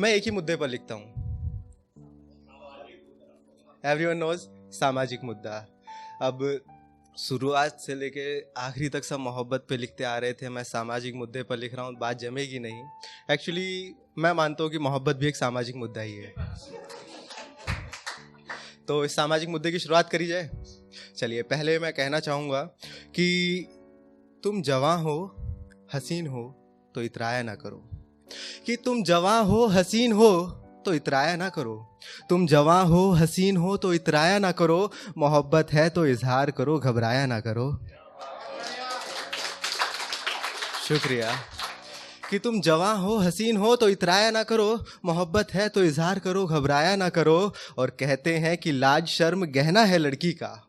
मैं एक ही मुद्दे पर लिखता हूँ। एवरी वन नोज़ सामाजिक मुद्दा। अब शुरुआत से लेके आखिरी तक सब मोहब्बत पे लिखते आ रहे थे, मैं सामाजिक मुद्दे पर लिख रहा हूँ, बात जमेगी नहीं। एक्चुअली मैं मानता हूँ कि मोहब्बत भी एक सामाजिक मुद्दा ही है। तो इस सामाजिक मुद्दे की शुरुआत करी जाए। चलिए, पहले मैं कहना चाहूँगा कि तुम जवां हो, हसीन हो तो इतराया ना करो। कि तुम जवां हो, हसीन हो तो इतराया ना करो। तुम जवां हो, हसीन हो तो इतराया ना करो। मोहब्बत है तो इजहार करो, घबराया ना करो। शुक्रिया। कि तुम जवां हो, हसीन हो तो इतराया ना करो। मोहब्बत है तो इजहार करो, घबराया ना करो। और कहते हैं कि लाज, शर्म, गहना है लड़की का।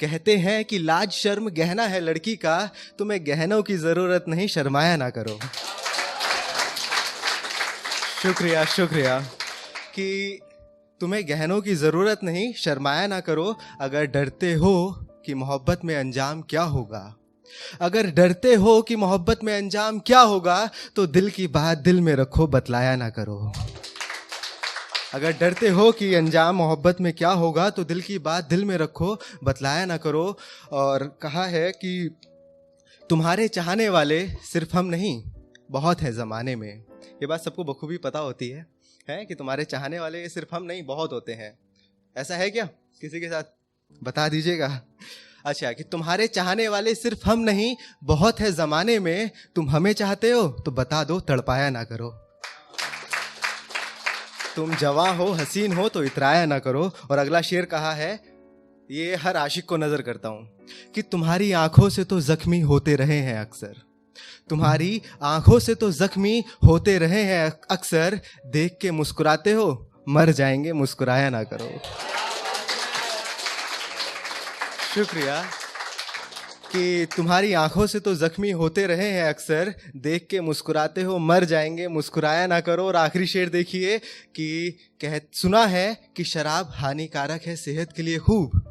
कहते हैं कि लाज, शर्म, गहना है लड़की का। तुम्हें गहनों की ज़रूरत नहीं, शर्माया ना करो। शुक्रिया शुक्रिया। कि तुम्हें गहनों की ज़रूरत नहीं, शर्माया ना करो। अगर डरते हो कि मोहब्बत में अंजाम क्या होगा? अगर डरते हो कि मोहब्बत में अंजाम क्या होगा तो दिल की बात दिल में रखो, बतलाया ना करो। अगर डरते हो कि अंजाम मोहब्बत में क्या होगा तो दिल की बात दिल में रखो, बतलाया ना करो। और कहा है कि तुम्हारे चाहने वाले सिर्फ़ हम नहीं बहुत है ज़माने में। ये बात सबको बखूबी पता होती है है कि तुम्हारे चाहने वाले सिर्फ़ हम नहीं, बहुत होते हैं। ऐसा है क्या? किसी के साथ? बता दीजिएगा। अच्छा कि तुम्हारे चाहने वाले सिर्फ़ हम नहीं, बहुत है ज़माने में। तुम हमें चाहते हो तो बता दो, तड़पाया ना करो। तुम जवा हो, हसीन हो तो इतराया ना करो। और अगला शेर कहा है, ये हर आशिक को नज़र करता हूँ, कि तुम्हारी आँखों से तो जख्मी होते रहे हैं अक्सर। तुम्हारी आँखों से तो जख्मी होते रहे हैं अक्सर। देख के मुस्कुराते हो, मर जाएँगे, मुस्कुराया ना करो। शुक्रिया कि तुम्हारी आँखों से तो जख्मी होते रहे हैं अक्सर। देख के मुस्कुराते हो, मर जाएँगे, मुस्कुराया ना करो। और आखिरी शेर देखिए कि कह, सुना है कि शराब हानिकारक है सेहत के लिए खूब।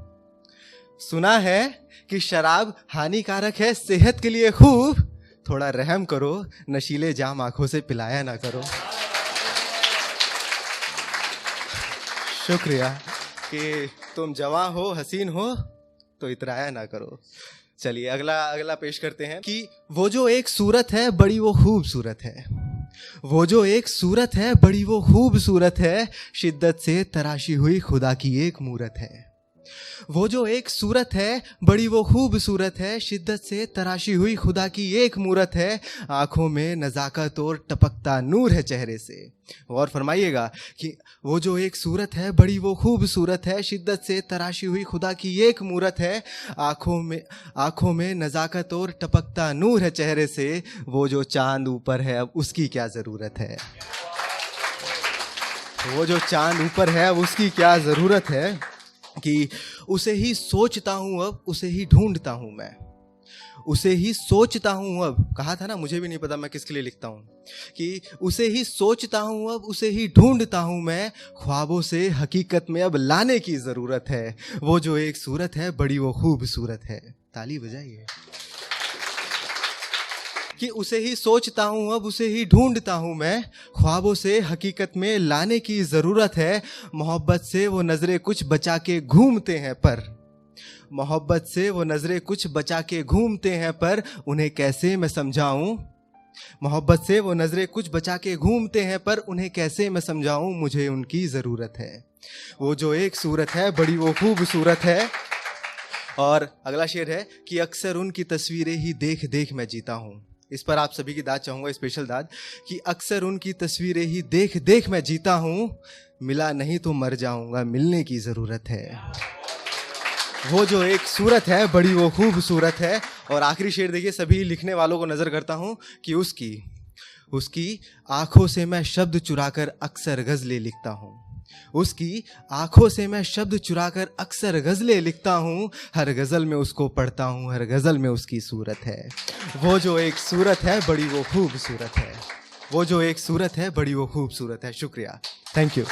सुना है कि शराब हानिकारक है सेहत के लिए खूब। थोड़ा रहम करो, नशीले जाम आँखों से पिलाया ना करो। शुक्रिया कि तुम जवां हो, हसीन हो तो इतराया ना करो। चलिए, अगला अगला पेश करते हैं कि वो जो एक सूरत है, बड़ी वो खूबसूरत है। वो जो एक सूरत है, बड़ी वो खूबसूरत है, शिद्दत से तराशी हुई खुदा की एक मूरत है। वो जो एक सूरत है, बड़ी वो खूबसूरत है, शिद्दत से तराशी हुई खुदा की एक मूरत है, आँखों में नज़ाकत और टपकता नूर है चेहरे से। और फरमाइएगा कि वो जो एक सूरत है, बड़ी वो खूबसूरत है, शिद्दत से तराशी हुई खुदा की एक मूरत है, आँखों में आँखों में नज़ाकत और टपकता नूर है चेहरे से, वो जो चाँद ऊपर है, अब उसकी क्या ज़रूरत है? वो जो चाँद ऊपर है, अब उसकी क्या ज़रूरत है? कि उसे ही सोचता हूँ अब, उसे ही ढूंढता हूँ मैं। उसे ही सोचता हूँ अब, कहा था ना, मुझे भी नहीं पता मैं किसके लिए लिखता हूँ, कि उसे ही सोचता हूँ अब, उसे ही ढूंढता हूँ मैं, ख्वाबों से हकीकत में अब लाने की ज़रूरत है। वो जो एक सूरत है, बड़ी वो खूबसूरत है। ताली बजाइए। कि उसे ही सोचता हूँ, अब उसे ही ढूंढता हूँ मैं। ख्वाबों से हकीकत में लाने की ज़रूरत है। मोहब्बत से वो नज़रें कुछ बचा के घूमते हैं पर। मोहब्बत से वो नज़रें कुछ बचा के घूमते हैं पर। उन्हें कैसे मैं समझाऊँ? मोहब्बत से वो नज़रें कुछ बचा के घूमते हैं पर। उन्हें कैसे मैं समझाऊँ? मुझे उनकी ज़रूरत है। वो जो एक सूरत है, बड़ी वो खूबसूरत है। और अगला शेर है कि अक्सर उनकी तस्वीरें ही देख देख मैं जीता हूँ। इस पर आप सभी की दाद चाहूँगा स्पेशल दाद, कि अक्सर उनकी तस्वीरें ही देख देख मैं जीता हूँ, मिला नहीं तो मर जाऊँगा, मिलने की ज़रूरत है। वो जो एक सूरत है, बड़ी वो खूबसूरत है, और आखिरी शेर देखिए, सभी लिखने वालों को नज़र करता हूँ कि उसकी उसकी आँखों से मैं शब्द चुराकर अक्सर गज़लें लिखता हूँ। उसकी आँखों से मैं शब्द चुराकर अक्सर गज़लें लिखता हूँ। हर गज़ल में उसको पढ़ता हूँ, हर गज़ल में उसकी सूरत है। वो जो एक सूरत है, बड़ी वो खूबसूरत है। वो जो एक सूरत है, बड़ी वो खूबसूरत है। शुक्रिया। Thank you